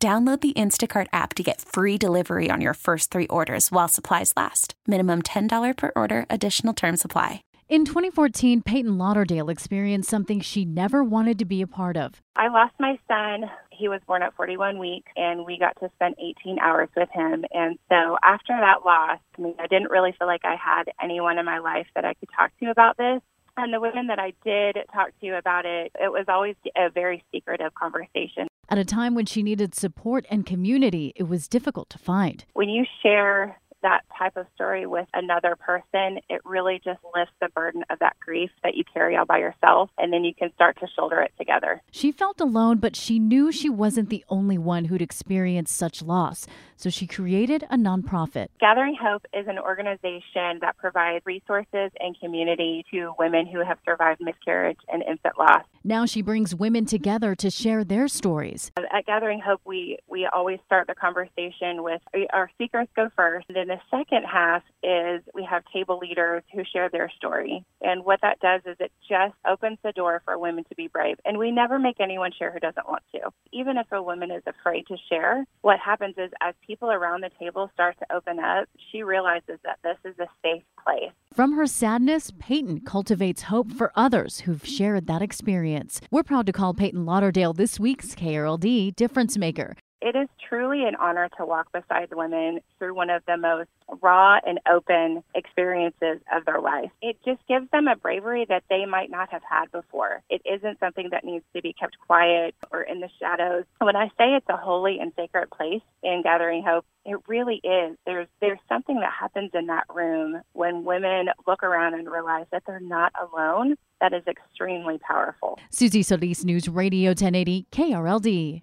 Download the Instacart app to get free delivery on your first three orders while supplies last. Minimum $10 per order, additional term supply. In 2014, Peyton Lauderdale experienced something she never wanted to be a part of. I lost my son. He was born at 41 weeks, and we got to spend 18 hours with him. And so after that loss, I mean, I didn't really feel like I had anyone in my life that I could talk to about this. And the women that I did talk to about it, it was always a very secretive conversation. At a time when she needed support and community, it was difficult to find. When you share that type of story with another person, it really just lifts the burden of that grief that you carry all by yourself, and then you can start to shoulder it together. She felt alone, but she knew she wasn't the only one who'd experienced such loss, so she created a nonprofit. Gathering Hope is an organization that provides resources and community to women who have survived miscarriage and infant loss. Now she brings women together to share their stories. At Gathering Hope, we, we always start the conversation with our speakers go first, and then the second half is we have table leaders who share their story. And what that does is it just opens the door for women to be brave. And we never make anyone share who doesn't want to. Even if a woman is afraid to share, what happens is as people around the table start to open up, she realizes that this is a safe place. From her sadness, Peyton cultivates hope for others who've shared that experience. We're proud to call Peyton Lauderdale this week's KRLD Difference Maker. It is truly an honor to walk beside women through one of the most raw and open experiences of their life. It just gives them a bravery that they might not have had before. It isn't something that needs to be kept quiet or in the shadows. When I say it's a holy and sacred place in Gathering Hope, it really is. There's there's something that happens in that room when women look around and realize that they're not alone. That is extremely powerful. Susie Solis, News Radio 1080 KRLD.